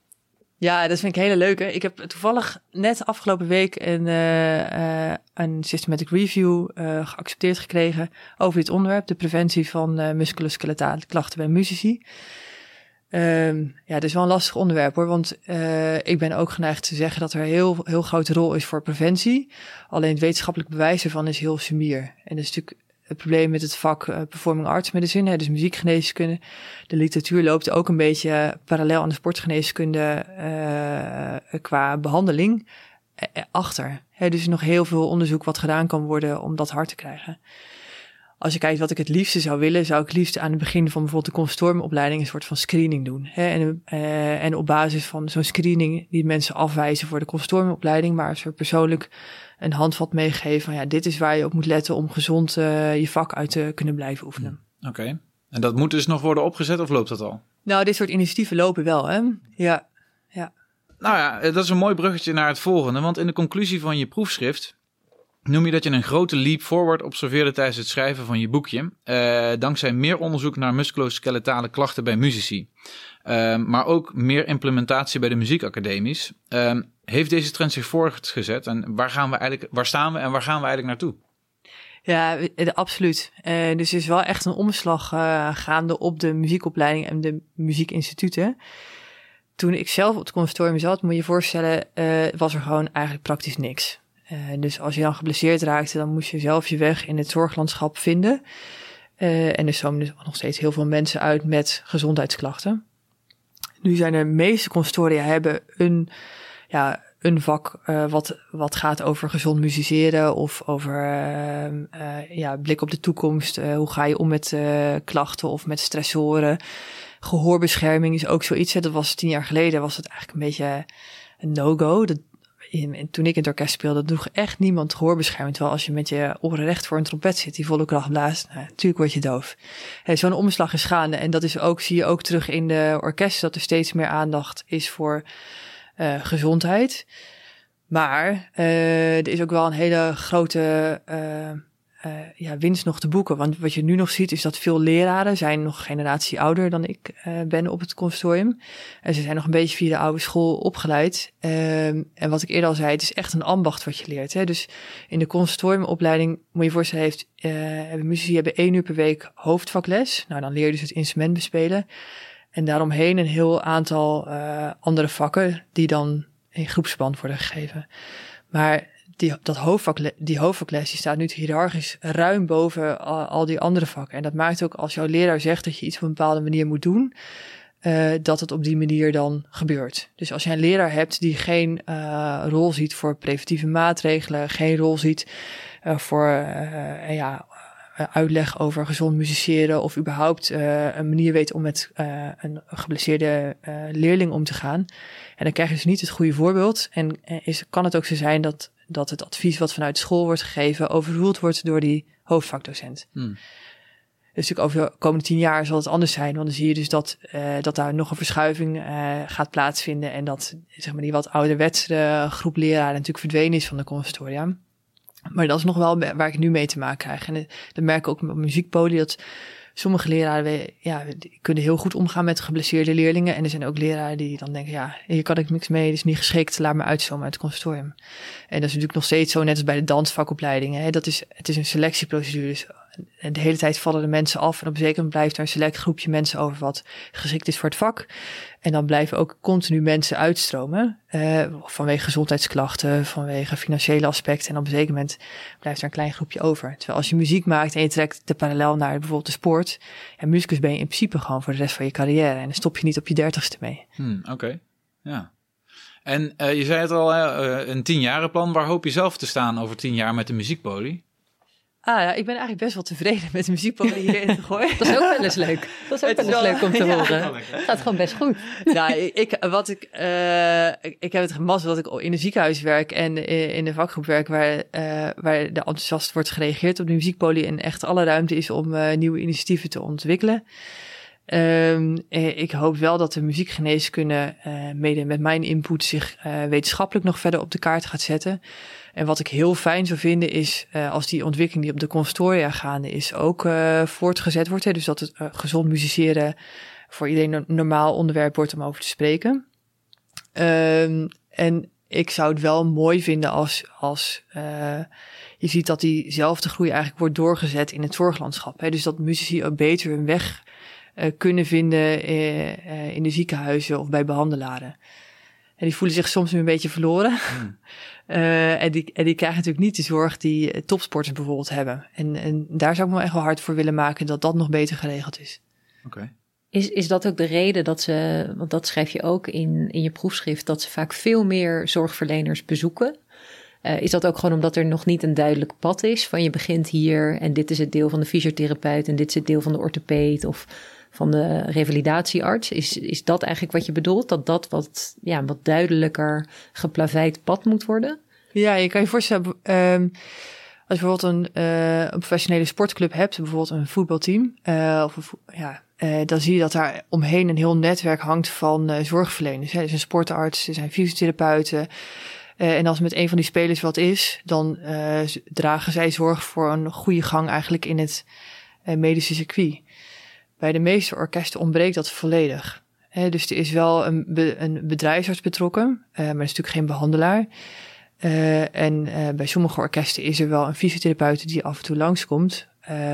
Ja, dat vind ik hele leuke. Ik heb toevallig net afgelopen week een, uh, uh, een systematic review geaccepteerd gekregen over dit onderwerp, de preventie van musculoskeletale klachten bij muzici. Um, ja, het is wel een lastig onderwerp hoor, want uh, ik ben ook geneigd te zeggen dat er heel, heel grote rol is voor preventie. Alleen het wetenschappelijk bewijs ervan is heel sumier. En dat is natuurlijk het probleem met het vak uh, performing arts medicine, dus muziekgeneeskunde. De literatuur loopt ook een beetje parallel aan de sportgeneeskunde uh, qua behandeling achter. He, dus nog heel veel onderzoek wat gedaan kan worden om dat hard te krijgen als je kijkt wat ik het liefste zou willen, zou ik liefst aan het begin van bijvoorbeeld de consortiumopleiding een soort van screening doen. Hè? En, uh, en op basis van zo'n screening die mensen afwijzen voor de consortiumopleiding, maar ze persoonlijk een handvat meegeven van ja, dit is waar je op moet letten om gezond uh, je vak uit te kunnen blijven oefenen. Oké. Okay. En dat moet dus nog worden opgezet of loopt dat al? Nou, dit soort initiatieven lopen wel, hè? Ja, ja. Nou ja, dat is een mooi bruggetje naar het volgende, want in de conclusie van je proefschrift noem je dat je een grote leap forward observeerde tijdens het schrijven van je boekje, uh, dankzij meer onderzoek naar musculoskeletale klachten bij muzici, uh, maar ook meer implementatie bij de muziekacademies. Uh, heeft deze trend zich voortgezet en waar, gaan we eigenlijk, waar staan we en waar gaan we eigenlijk naartoe? Ja, absoluut. Uh, dus er is wel echt een omslag gaande op de muziekopleiding en de muziekinstituten. Toen ik zelf op het conservatorium zat, moet je je voorstellen, was er gewoon eigenlijk praktisch niks. Uh, dus als je dan geblesseerd raakte, dan moest je zelf je weg in het zorglandschap vinden. Uh, en er komen dus nog steeds heel veel mensen uit met gezondheidsklachten. Nu zijn de meeste constoria hebben een, ja, een vak uh, wat, wat gaat over gezond musiceren of over ja, blik op de toekomst. hoe ga je om met klachten of met stressoren? Gehoorbescherming is ook zoiets. Dat was tien jaar geleden was het eigenlijk een beetje een no-go. In, toen ik in het orkest speelde, droeg echt niemand gehoorbescherming. Terwijl als je met je oren recht voor een trompet zit, die volle kracht blaast, nou, natuurlijk word je doof. Zo'n omslag is gaande. En dat is ook, zie je ook terug in de orkest, dat er steeds meer aandacht is voor uh, gezondheid. Maar uh, er is ook wel een hele grote uh, uh, ja, winst nog te boeken. Want wat je nu nog ziet is dat veel leraren zijn nog generatie ouder dan ik uh, ben op het consortium. En ze zijn nog een beetje via de oude school opgeleid. Um, en wat ik eerder al zei, het is echt een ambacht wat je leert. Hè? Dus in de consortiumopleiding, moet je voorstellen, heeft, hebben muzici hebben één uur per week hoofdvakles. Nou, dan leer je dus het instrument bespelen. En daaromheen een heel aantal andere vakken die dan in groepsverband worden gegeven. Maar die, dat hoofdvak, die hoofdvakles die staat nu hiërarchisch ruim boven al, die andere vakken. En dat maakt ook als jouw leraar zegt dat je iets op een bepaalde manier moet doen, uh, dat het op die manier dan gebeurt. Dus als je een leraar hebt die geen uh, rol ziet voor preventieve maatregelen, geen rol ziet uh, voor ja, uitleg over gezond musiceren of überhaupt een manier weet om met een geblesseerde leerling om te gaan. En dan krijg je dus niet het goede voorbeeld. En is, kan het ook zo zijn dat dat het advies wat vanuit school wordt gegeven overroeld wordt door die hoofdvakdocent. Hmm. Dus natuurlijk over de komende tien jaar zal het anders zijn. Want dan zie je dus dat, uh, dat daar nog een verschuiving uh, gaat plaatsvinden. En dat zeg maar, die wat ouderwetse groep leraren natuurlijk verdwenen is van de conservatorium. Maar dat is nog wel waar ik nu mee te maken krijg. En dat merk ik ook met muziekpoli. Dat sommige leraren ja, kunnen heel goed omgaan met geblesseerde leerlingen. En er zijn ook leraren die dan denken, ja, hier kan ik niks mee, het is niet geschikt, laat me uitstromen uit het conservatorium. En dat is natuurlijk nog steeds zo, net als bij de dansvakopleidingen. Hè. Dat is, het is een selectieprocedure. Dus en de hele tijd vallen de mensen af. En op zeker moment blijft er een select groepje mensen over wat geschikt is voor het vak. En dan blijven ook continu mensen uitstromen. Uh, vanwege gezondheidsklachten, vanwege financiële aspecten. En op een zeker moment blijft er een klein groepje over. Terwijl als je muziek maakt en je trekt de parallel naar bijvoorbeeld de sport. En muzikus ben je in principe gewoon voor de rest van je carrière. En dan stop je niet op je dertigste mee. Hmm, Oké, ja. En uh, je zei het al, uh, een tienjarenplan. Waar hoop je zelf te staan over tien jaar met de muziekpolie? Ah ja, ik ben eigenlijk best wel tevreden met de muziekpoli hierin te gooien. Dat is ook wel eens leuk. Dat is ook wel eens leuk om te horen. Het gaat gewoon best goed. Nou, ik, wat ik, uh, ik, heb het gemast dat ik in een ziekenhuis werk en in de vakgroep werk waar, uh, waar de enthousiast wordt gereageerd op de muziekpoli en echt alle ruimte is om uh, nieuwe initiatieven te ontwikkelen. Um, ik hoop wel dat de muziekgeneeskunde uh, mede met mijn input zich uh, wetenschappelijk nog verder op de kaart gaat zetten. En wat ik heel fijn zou vinden is uh, als die ontwikkeling die op de consortia gaande is ook uh, voortgezet wordt. Hè? Dus dat het uh, gezond musiceren voor iedereen een normaal onderwerp wordt om over te spreken. Um, en ik zou het wel mooi vinden als, als je ziet dat diezelfde groei eigenlijk wordt doorgezet in het zorglandschap. Hè? Dus dat muzici ook beter hun weg kunnen vinden in de ziekenhuizen of bij behandelaren. En die voelen zich soms een beetje verloren. Hmm. Uh, en, die, en die krijgen natuurlijk niet de zorg die eh, topsporters bijvoorbeeld hebben. En, en daar zou ik me echt wel hard voor willen maken dat dat nog beter geregeld is. Oké. Is, is dat ook de reden dat ze, want dat schrijf je ook in, in je proefschrift, dat ze vaak veel meer zorgverleners bezoeken? Uh, is dat ook gewoon omdat er nog niet een duidelijk pad is van je begint hier en dit is het deel van de fysiotherapeut en dit is het deel van de orthopeed of van de revalidatiearts. Is, is dat eigenlijk wat je bedoelt? Dat dat wat, ja, wat duidelijker geplaveid pad moet worden? Ja, je kan je voorstellen, um, als je bijvoorbeeld een, uh, een professionele sportclub hebt, bijvoorbeeld een voetbalteam, uh, of ja, uh, dan zie je dat daar omheen een heel netwerk hangt van zorgverleners. Hè. Zijn sportarts, er zijn fysiotherapeuten. en als met een van die spelers wat is, dan dragen zij zorg voor een goede gang eigenlijk in het medische circuit. Bij de meeste orkesten ontbreekt dat volledig. dus er is wel een, een bedrijfsarts betrokken, uh, maar er is natuurlijk geen behandelaar. Uh, en uh, bij sommige orkesten is er wel een fysiotherapeut die af en toe langskomt.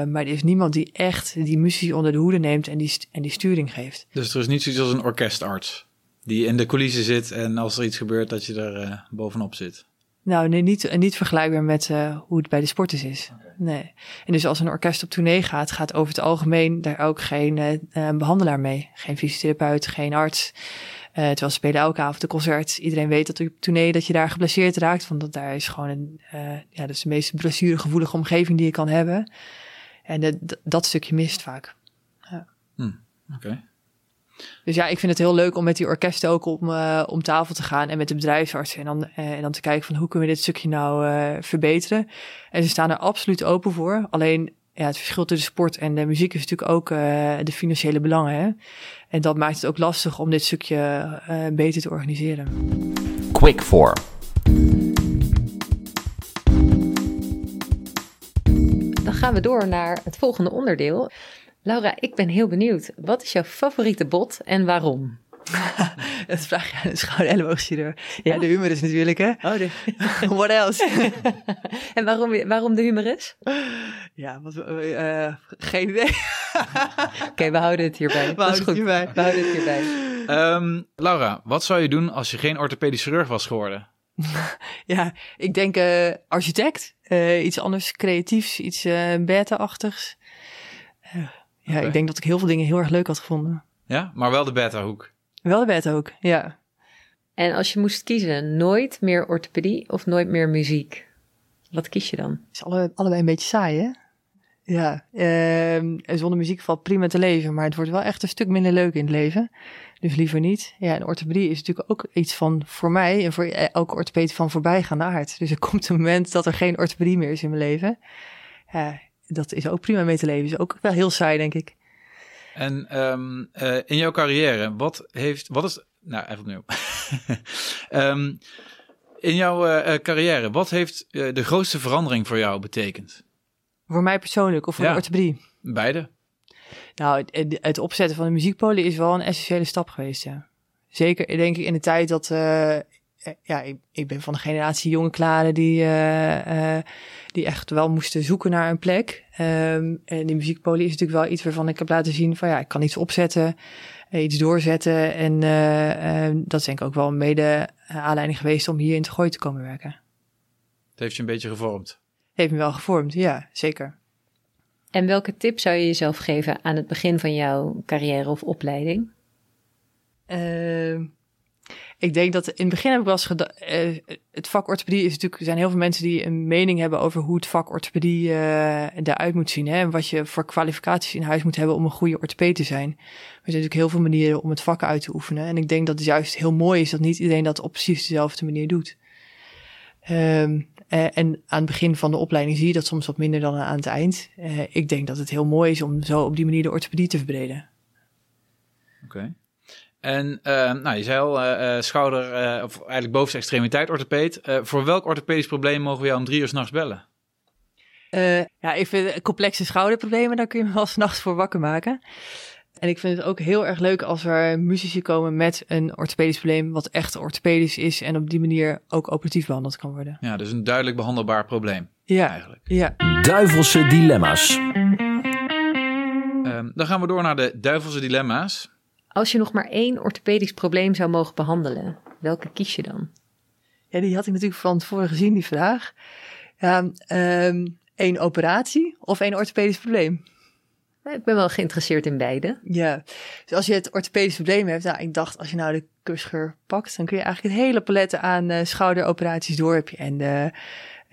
maar er is niemand die echt die muziek onder de hoede neemt en die, en die sturing geeft. Dus er is niet zoiets als een orkestarts die in de coulissen zit en als er iets gebeurt dat je er bovenop zit? Nou, nee, niet, niet vergelijkbaar met uh, hoe het bij de sporters is. Nee. En dus als een orkest op tournee gaat, gaat over het algemeen daar ook geen uh, behandelaar mee. Geen fysiotherapeut, geen arts. Uh, terwijl ze spelen elke avond een concert. Iedereen weet dat op tournee dat je daar geblesseerd raakt. Want dat daar is gewoon een, ja, dat is de meest blessuregevoelige omgeving die je kan hebben. En de, dat stukje mist vaak. Ja. Hm, Oké. Dus ja, ik vind het heel leuk om met die orkesten ook om, uh, om tafel te gaan en met de bedrijfsartsen. En dan, uh, en dan te kijken van hoe kunnen we dit stukje nou uh, verbeteren. En ze staan er absoluut open voor. Alleen ja, het verschil tussen sport en de muziek is natuurlijk ook de financiële belangen. Hè? En dat maakt het ook lastig om dit stukje beter te organiseren. Quick for. gaan we door naar het volgende onderdeel. Laura, ik ben heel benieuwd. Wat is jouw favoriete bot en waarom? Dat vraag je aan een schouder-elleboogchirurg. Ja, de humor is natuurlijk, hè? Oh, de... What else? en waarom, waarom de humorus? Ja, wat, uh, geen idee. Oké, we houden het hierbij. We houden het hierbij. We houden het hierbij. Um, Laura, wat zou je doen als je geen orthopedisch chirurg was geworden? ja, ik denk uh, architect. Uh, iets anders creatiefs, iets uh, beta-achtigs. ja, okay. ik denk dat ik heel veel dingen heel erg leuk had gevonden. Ja, maar wel de beta-hoek. Wel de beta-hoek, ja. En als je moest kiezen, nooit meer orthopedie of nooit meer muziek? Wat kies je dan? is alle, allebei een beetje saai, hè? Ja, uh, zonder muziek valt prima te leven, maar het wordt wel echt een stuk minder leuk in het leven. Dus liever niet. Ja, en orthopedie is natuurlijk ook iets van voor mij en voor elke orthopedie van voorbijgaande aard. Dus er komt een moment dat er geen orthopedie meer is in mijn leven. Ja, dat is ook prima mee te leven. Is ook wel heel saai, denk ik. En um, uh, in jouw carrière, wat heeft, wat is, nou even opnieuw. um, in jouw uh, carrière, wat heeft uh, de grootste verandering voor jou betekend? Voor mij persoonlijk of voor Ja. de orthopedie? Beide. Nou, het, het opzetten van de muziekpolie is wel een essentiële stap geweest, ja. Zeker, denk ik, in de tijd dat... eh, ja, ik, ik ben van de generatie jonge klaren die, eh, eh, die echt wel moesten zoeken naar een plek. Ehm, en die muziekpolie is natuurlijk wel iets waarvan ik heb laten zien van ja, ik kan iets opzetten, iets doorzetten. En eh, eh, dat is denk ik ook wel een mede aanleiding geweest om hier in te gooien te komen werken. Het heeft je een beetje gevormd. Heeft me wel gevormd, ja, zeker. En welke tip zou je jezelf geven aan het begin van jouw carrière of opleiding? Ik denk dat in het begin heb ik wel eens gedacht. eh, het vak orthopedie is natuurlijk. Er zijn heel veel mensen die een mening hebben over hoe het vak orthopedie eh eruit moet zien. Hè, en wat je voor kwalificaties in huis moet hebben om een goede orthopedie te zijn. Er zijn natuurlijk heel veel manieren om het vak uit te oefenen. En ik denk dat het juist heel mooi is dat niet iedereen dat op precies dezelfde manier doet. Ehm, eh, en aan het begin van de opleiding zie je dat soms wat minder dan aan het eind. Ik denk dat het heel mooi is om zo op die manier de orthopedie te verbreden. Oké. En uh, nou, je zei al, uh, uh, schouder, uh, of eigenlijk bovenste extremiteit orthopeed. Uh, voor welk orthopedisch probleem mogen we jou om drie uur s'nachts bellen? Uh, ja, ik vind complexe schouderproblemen, daar kun je me wel s'nachts voor wakker maken. En ik vind het ook heel erg leuk als er muzici komen met een orthopedisch probleem wat echt orthopedisch is en op die manier ook operatief behandeld kan worden. Ja, dus een duidelijk behandelbaar probleem. Ja, eigenlijk. ja. Duivelse dilemma's. Um, dan gaan we door naar de duivelse dilemma's. Als je nog maar één orthopedisch probleem zou mogen behandelen, welke kies je dan? Ja, die had ik natuurlijk van tevoren gezien, die vraag. Ja, um, één operatie of één orthopedisch probleem? Ik ben wel geïnteresseerd in beide. Ja, dus als je het orthopedisch probleem hebt, nou, ik dacht als je nou de kussgeur pakt, dan kun je eigenlijk het hele palet aan uh, schouderoperaties door heb je. En uh,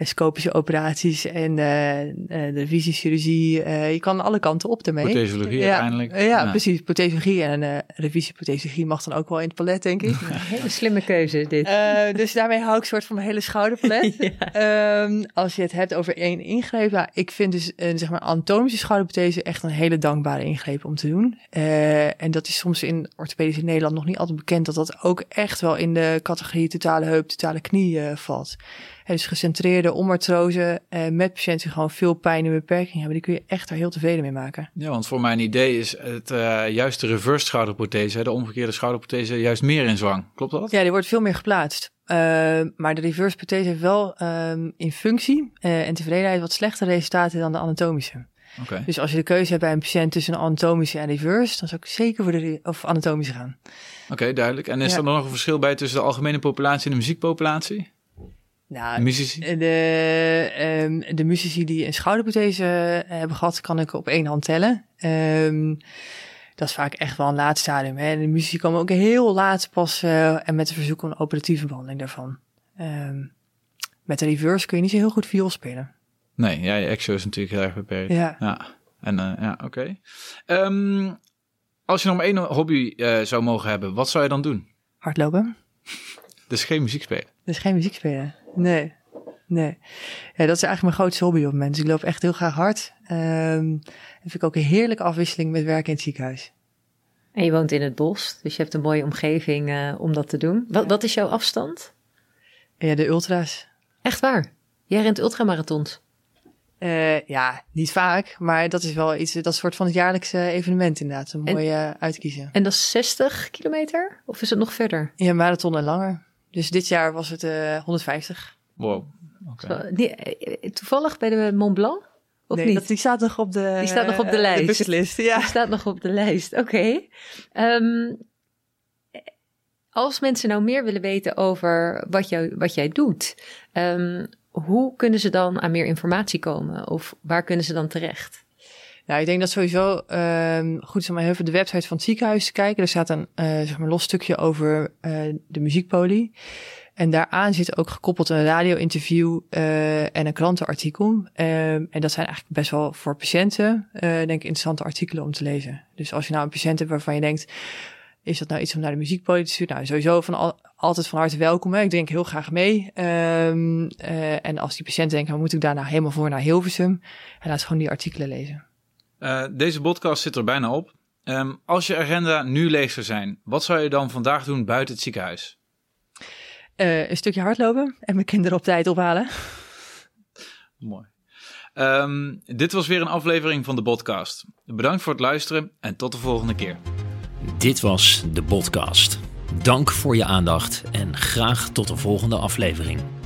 scopische operaties en uh, de revisieschirurgie. Uh, je kan alle kanten op ermee. Prothesologie ja, uiteindelijk. Ja, ja, precies. Prothesologie en uh, revisieprothesologie mag dan ook wel in het palet, denk ik. Een hele slimme keuze dit. Uh, dus daarmee hou ik soort van mijn hele schouderpalet. ja. um, als je het hebt over één ingreep. Nou, ik vind dus een zeg maar anatomische schouderprothese echt een hele dankbare ingreep om te doen. Uh, en dat is soms in orthopedisch in Nederland nog niet altijd bekend dat dat ook echt wel in de categorie totale heup, totale knie uh, valt. Dus gecentreerde omartrose uh, met patiënten die gewoon veel pijn en beperking hebben, die kun je echt daar heel tevreden mee maken. Ja, want voor mijn idee is het uh, juist de reverse schouderprothese, de omgekeerde schouderprothese, juist meer in zwang. Klopt dat? Ja, die wordt veel meer geplaatst. Uh, maar de reverse prothese heeft wel um, in functie uh, en tevredenheid wat slechtere resultaten dan de anatomische. Okay. Dus als je de keuze hebt bij een patiënt tussen een anatomische en reverse, dan zou ik zeker voor de of anatomische gaan. Oké, okay, duidelijk. En is ja. er nog een verschil bij tussen de algemene populatie en de muziekpopulatie? Nou, de muzici? De, um, de muzici die een schouderprothese hebben gehad, kan ik op één hand tellen. Um, dat is vaak echt wel een laat stadium. Hè. De muzici komen ook heel laat pas uh, en met een verzoek om een operatieve behandeling daarvan. Um, met de reverse kun je niet zo heel goed viool spelen. Nee, ja, je exo is natuurlijk heel erg beperkt. Ja. ja. En uh, ja, oké. Okay. Um, als je nog maar één hobby uh, zou mogen hebben, wat zou je dan doen? Hardlopen. Dus geen muziek spelen? Dus geen muziek spelen, nee. Nee. Ja, dat is eigenlijk mijn grootste hobby op het moment. Dus ik loop echt heel graag hard. Um, dat vind ik ook een heerlijke afwisseling met werken in het ziekenhuis. En je woont in het bos, dus je hebt een mooie omgeving uh, om dat te doen. Wat, wat is jouw afstand? Ja, de ultra's. Echt waar? Jij rent ultramarathons? Uh, ja, niet vaak, maar dat is wel iets, dat soort van het jaarlijkse evenement inderdaad. Een mooie en, uitkiezen. En dat is 60 kilometer? Of is het nog verder? Ja, marathon en langer. Dus dit jaar was het uh, 150. Wow. Okay. Toevallig bij de Mont Blanc? Of nee, niet? Dat, die staat nog op de, die staat nog op de lijst. De bucketlist, ja. Die staat nog op de lijst, oké. Okay. Um, als mensen nou meer willen weten over wat, jou, wat jij doet, um, hoe kunnen ze dan aan meer informatie komen? Of waar kunnen ze dan terecht? Nou, ik denk dat sowieso um, goed is om even de website van het ziekenhuis te kijken. Er staat een uh, zeg maar los stukje over uh, de muziekpolie. En daaraan zit ook gekoppeld een radio-interview uh, en een krantenartikel. Um, en dat zijn eigenlijk best wel voor patiënten, denk ik, interessante artikelen om te lezen. Dus als je nou een patiënt hebt waarvan je denkt, is dat nou iets om naar de muziekpolie te sturen? Nou, sowieso van al, altijd van harte welkom. Hè. Ik denk heel graag mee. Um, en als die patiënt denkt, moet ik daar nou helemaal voor naar Hilversum? En laat gewoon die artikelen lezen. Uh, deze podcast zit er bijna op. Um, als je agenda nu leeg zou zijn, wat zou je dan vandaag doen buiten het ziekenhuis? Uh, een stukje hardlopen en mijn kinderen op tijd ophalen. Mooi. Um, dit was weer een aflevering van de podcast. Bedankt voor het luisteren en tot de volgende keer. Dit was de podcast. Dank voor je aandacht en graag tot de volgende aflevering.